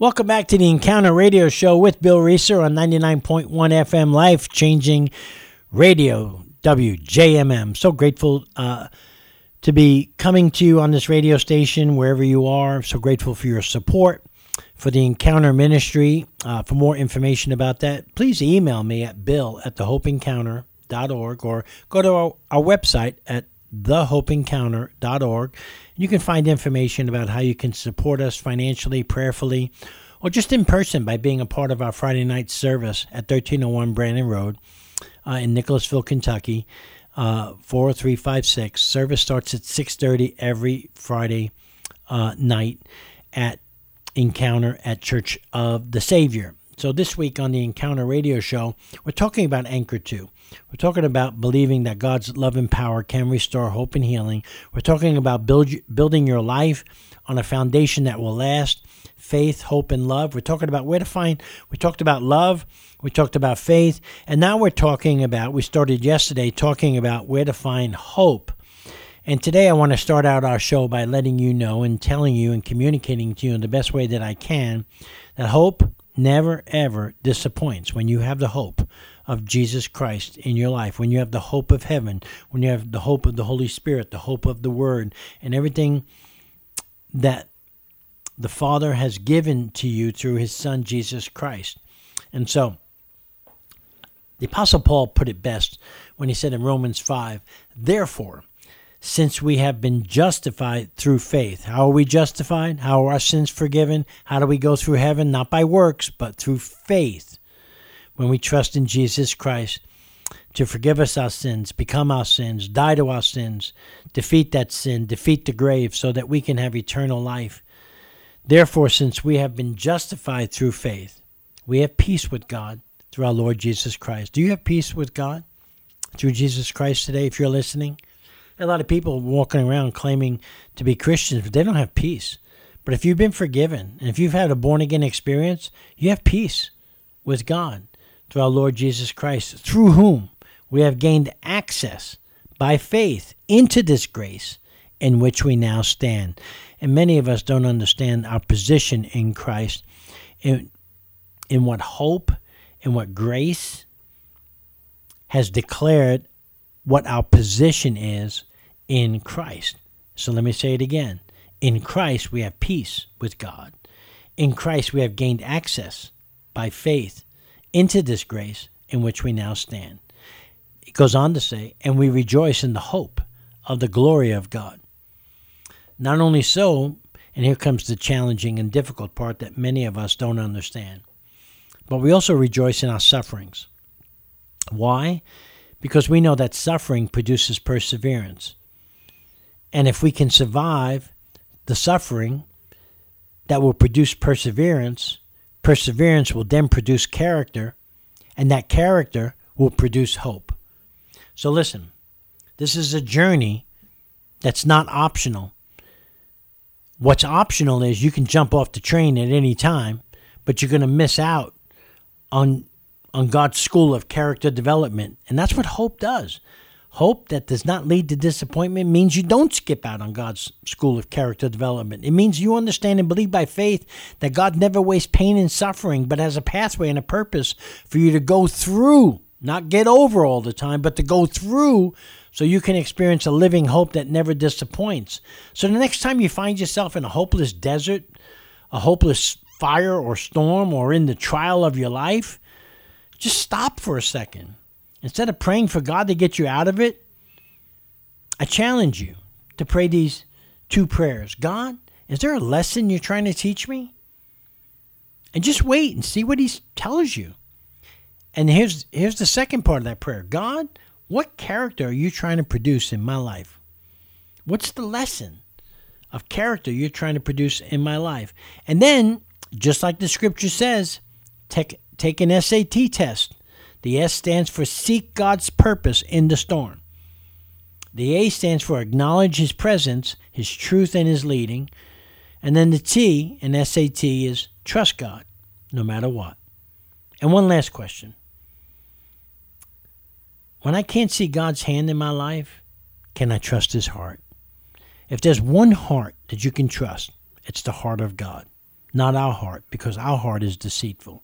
Welcome back to the Encounter Radio Show with Bill Reeser on 99.1 FM Life Changing Radio, WJMM. So grateful uh, to be coming to you on this radio station wherever you are. So grateful for your support for the Encounter Ministry. Uh, for more information about that, please email me at bill at thehopeencounter.org or go to our, our website at thehopeencounter.org. You can find information about how you can support us financially, prayerfully, or just in person by being a part of our Friday night service at 1301 Brandon Road uh, in Nicholasville, Kentucky. Uh, 40356. Service starts at 6:30 every Friday uh, night at Encounter at Church of the Savior. So this week on the Encounter Radio Show, we're talking about Anchor 2. We're talking about believing that God's love and power can restore hope and healing. We're talking about build, building your life on a foundation that will last faith, hope, and love. We're talking about where to find, we talked about love, we talked about faith, and now we're talking about, we started yesterday talking about where to find hope. And today I want to start out our show by letting you know and telling you and communicating to you in the best way that I can that hope never ever disappoints when you have the hope of Jesus Christ in your life, when you have the hope of heaven, when you have the hope of the Holy Spirit, the hope of the Word, and everything that the Father has given to you through His Son, Jesus Christ. And so, the Apostle Paul put it best when he said in Romans 5 Therefore, since we have been justified through faith. How are we justified? How are our sins forgiven? How do we go through heaven? Not by works, but through faith. When we trust in Jesus Christ to forgive us our sins, become our sins, die to our sins, defeat that sin, defeat the grave, so that we can have eternal life. Therefore, since we have been justified through faith, we have peace with God through our Lord Jesus Christ. Do you have peace with God through Jesus Christ today if you're listening? A lot of people walking around claiming to be Christians, but they don't have peace. But if you've been forgiven and if you've had a born again experience, you have peace with God through our Lord Jesus Christ, through whom we have gained access by faith into this grace in which we now stand. And many of us don't understand our position in Christ, in, in what hope and what grace has declared what our position is in Christ. So let me say it again. In Christ, we have peace with God. In Christ, we have gained access by faith into this grace in which we now stand. It goes on to say, and we rejoice in the hope of the glory of God. Not only so, and here comes the challenging and difficult part that many of us don't understand, but we also rejoice in our sufferings. Why? Because we know that suffering produces perseverance. And if we can survive the suffering that will produce perseverance, perseverance will then produce character, and that character will produce hope. So listen, this is a journey that's not optional. What's optional is you can jump off the train at any time, but you're going to miss out on on God's school of character development. And that's what hope does. Hope that does not lead to disappointment means you don't skip out on God's school of character development. It means you understand and believe by faith that God never wastes pain and suffering, but has a pathway and a purpose for you to go through, not get over all the time, but to go through so you can experience a living hope that never disappoints. So the next time you find yourself in a hopeless desert, a hopeless fire or storm, or in the trial of your life, just stop for a second Instead of praying for God to get you out of it, I challenge you to pray these two prayers God, is there a lesson you're trying to teach me? And just wait and see what He tells you. And here's, here's the second part of that prayer God, what character are you trying to produce in my life? What's the lesson of character you're trying to produce in my life? And then, just like the scripture says, take, take an SAT test. The S stands for seek God's purpose in the storm. The A stands for acknowledge His presence, His truth, and His leading. And then the T in SAT is trust God no matter what. And one last question. When I can't see God's hand in my life, can I trust His heart? If there's one heart that you can trust, it's the heart of God. not our heart, because our heart is deceitful.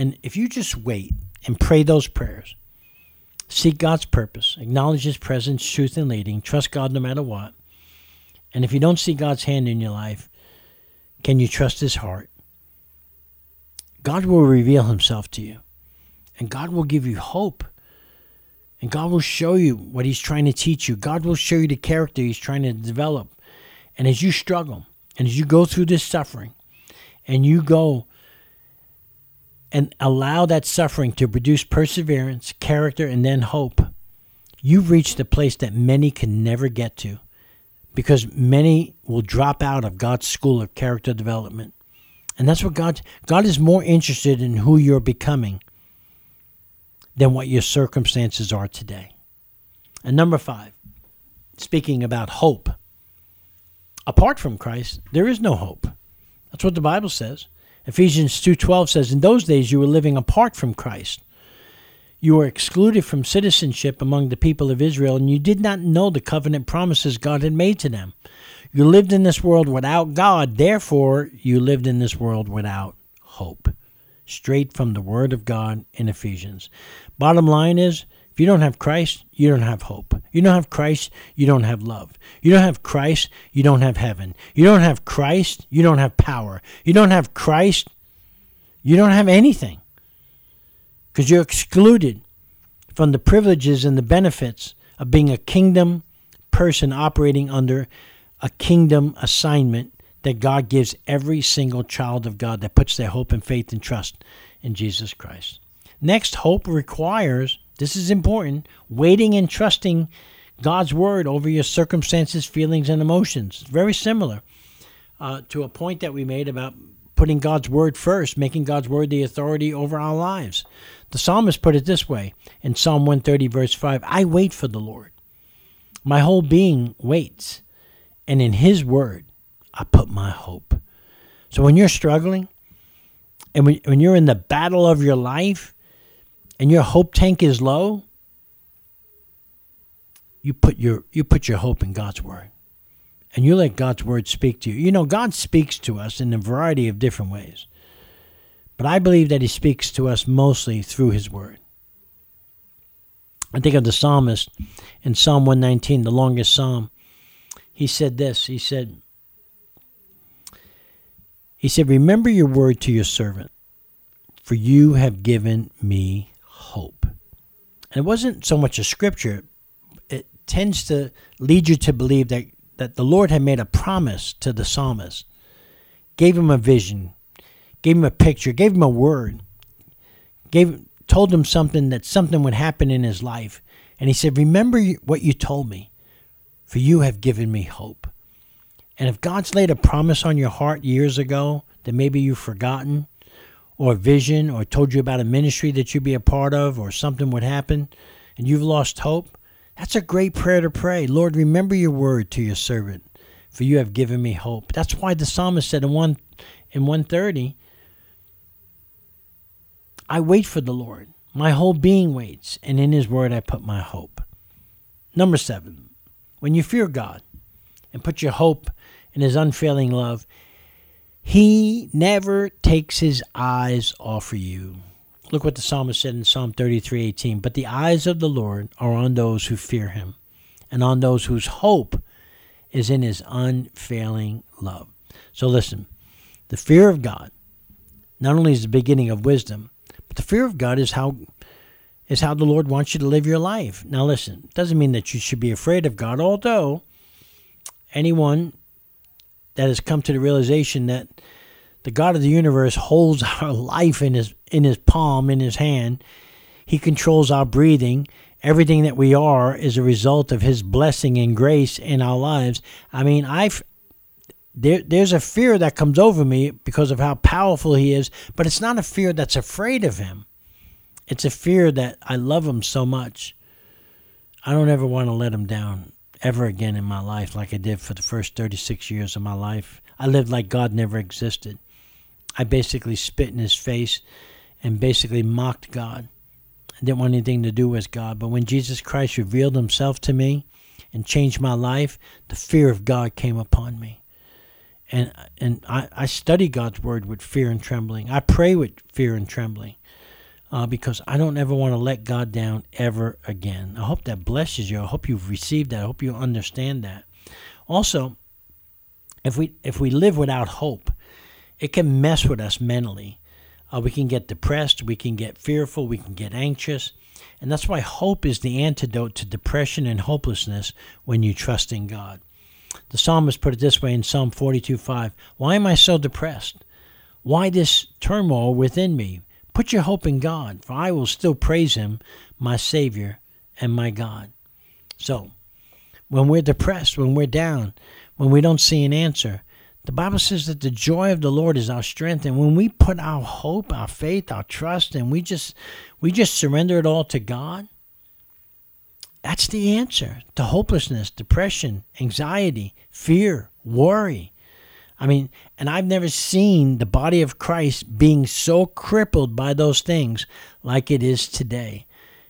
And if you just wait and pray those prayers, seek God's purpose, acknowledge His presence, truth, and leading, trust God no matter what, and if you don't see God's hand in your life, can you trust His heart? God will reveal Himself to you, and God will give you hope. And God will show you what He's trying to teach you. God will show you the character He's trying to develop. And as you struggle, and as you go through this suffering, and you go and allow that suffering to produce perseverance, character, and then hope, you've reached a place that many can never get to because many will drop out of God's school of character development. And that's what God God is more interested in who you're becoming than what your circumstances are today. And number 5, speaking about hope. Apart from Christ, there is no hope. That's what the Bible says. Ephesians 2:12 says, "In those days you were living apart from Christ. You were excluded from citizenship among the people of Israel, and you did not know the covenant promises God had made to them. You lived in this world without God, therefore, you lived in this world without hope. Straight from the Word of God in Ephesians. Bottom line is if you don't have Christ, you don't have hope. You don't have Christ, you don't have love. You don't have Christ, you don't have heaven. You don't have Christ, you don't have power. You don't have Christ, you don't have anything because you're excluded from the privileges and the benefits of being a kingdom person operating under a kingdom assignment that God gives every single child of God that puts their hope and faith and trust in Jesus Christ. Next, hope requires, this is important, waiting and trusting God's word over your circumstances, feelings, and emotions. Very similar uh, to a point that we made about putting God's word first, making God's word the authority over our lives. The psalmist put it this way in Psalm 130, verse 5 I wait for the Lord. My whole being waits, and in his word I put my hope. So when you're struggling, and when, when you're in the battle of your life, and your hope tank is low, you put your you put your hope in God's word and you let God's word speak to you. You know, God speaks to us in a variety of different ways. But I believe that he speaks to us mostly through his word. I think of the psalmist in Psalm 119, the longest psalm. He said this. He said, he said, Remember your word to your servant, for you have given me. And it wasn't so much a scripture, it tends to lead you to believe that that the Lord had made a promise to the psalmist, gave him a vision, gave him a picture, gave him a word, gave told him something that something would happen in his life. And he said, Remember what you told me, for you have given me hope. And if God's laid a promise on your heart years ago that maybe you've forgotten, or vision, or told you about a ministry that you'd be a part of, or something would happen, and you've lost hope, that's a great prayer to pray. Lord, remember your word to your servant, for you have given me hope. That's why the psalmist said in one in 130, I wait for the Lord. My whole being waits, and in his word I put my hope. Number seven, when you fear God and put your hope in his unfailing love, he never takes his eyes off of you. Look what the psalmist said in Psalm 33:18, "But the eyes of the Lord are on those who fear him, and on those whose hope is in his unfailing love." So listen, the fear of God not only is the beginning of wisdom, but the fear of God is how is how the Lord wants you to live your life. Now listen, it doesn't mean that you should be afraid of God, although anyone that has come to the realization that the God of the universe holds our life in his in his palm, in his hand. He controls our breathing. Everything that we are is a result of his blessing and grace in our lives. I mean, I've there, there's a fear that comes over me because of how powerful he is, but it's not a fear that's afraid of him. It's a fear that I love him so much. I don't ever want to let him down ever again in my life like I did for the first 36 years of my life. I lived like God never existed. I basically spit in his face and basically mocked God. I didn't want anything to do with God. But when Jesus Christ revealed himself to me and changed my life, the fear of God came upon me. And and I, I study God's word with fear and trembling. I pray with fear and trembling. Uh, because I don't ever want to let God down ever again. I hope that blesses you. I hope you've received that. I hope you understand that. Also, if we if we live without hope, it can mess with us mentally. Uh, we can get depressed, we can get fearful, we can get anxious. And that's why hope is the antidote to depression and hopelessness when you trust in God. The psalmist put it this way in Psalm 42 5 Why am I so depressed? Why this turmoil within me? Put your hope in God, for I will still praise Him, my Savior and my God. So, when we're depressed, when we're down, when we don't see an answer, the Bible says that the joy of the Lord is our strength, and when we put our hope, our faith, our trust, and we just we just surrender it all to God, that's the answer to hopelessness, depression, anxiety, fear, worry. I mean, and I've never seen the body of Christ being so crippled by those things like it is today.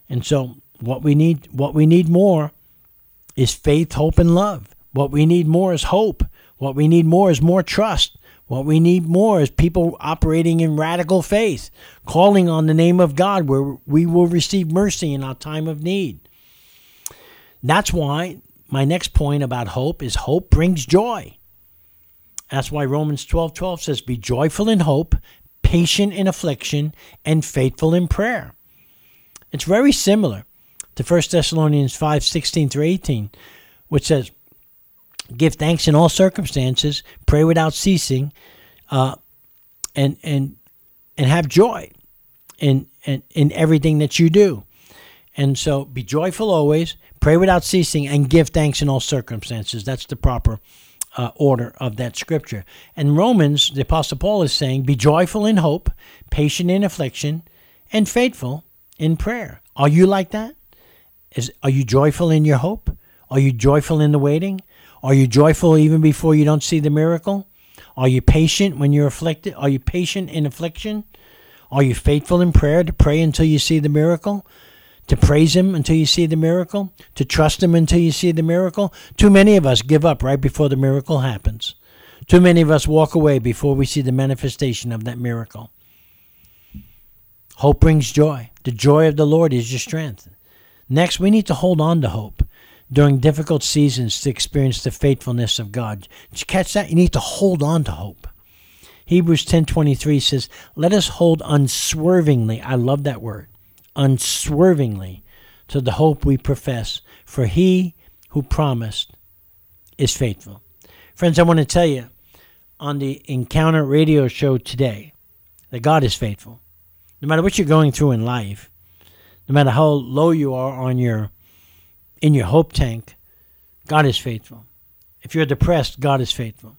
And so what we need what we need more is faith, hope and love. What we need more is hope. What we need more is more trust. What we need more is people operating in radical faith, calling on the name of God where we will receive mercy in our time of need. That's why my next point about hope is hope brings joy. That's why Romans 12 12 says, Be joyful in hope, patient in affliction, and faithful in prayer. It's very similar to 1 Thessalonians 5 16 through 18, which says, give thanks in all circumstances, pray without ceasing, uh, and and and have joy in, in in everything that you do. And so be joyful always, pray without ceasing, and give thanks in all circumstances. That's the proper uh, order of that scripture. And Romans, the Apostle Paul is saying, be joyful in hope, patient in affliction, and faithful in prayer. Are you like that? Is are you joyful in your hope? Are you joyful in the waiting? Are you joyful even before you don't see the miracle? Are you patient when you're afflicted? Are you patient in affliction? Are you faithful in prayer to pray until you see the miracle? To praise Him until you see the miracle? To trust Him until you see the miracle? Too many of us give up right before the miracle happens. Too many of us walk away before we see the manifestation of that miracle. Hope brings joy. The joy of the Lord is your strength. Next, we need to hold on to hope during difficult seasons to experience the faithfulness of God. Did you catch that? You need to hold on to hope. Hebrews 10:23 says, "Let us hold unswervingly, I love that word, unswervingly to the hope we profess, for he who promised is faithful." Friends, I want to tell you on the Encounter radio show today that God is faithful. No matter what you're going through in life, no matter how low you are on your in your hope tank, God is faithful. If you're depressed, God is faithful.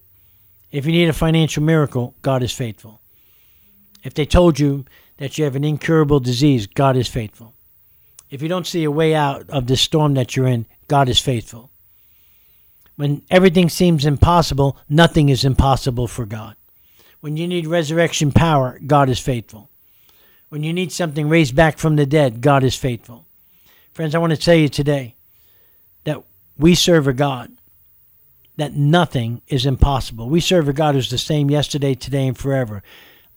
If you need a financial miracle, God is faithful. If they told you that you have an incurable disease, God is faithful. If you don't see a way out of this storm that you're in, God is faithful. When everything seems impossible, nothing is impossible for God. When you need resurrection power, God is faithful. When you need something raised back from the dead, God is faithful. Friends, I want to tell you today that we serve a God that nothing is impossible. We serve a God who's the same yesterday, today, and forever.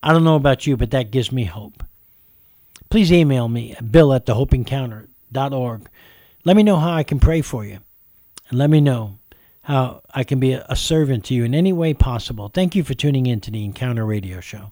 I don't know about you, but that gives me hope. Please email me at bill at thehopeencounter.org. Let me know how I can pray for you. And let me know how I can be a servant to you in any way possible. Thank you for tuning in to the Encounter Radio Show.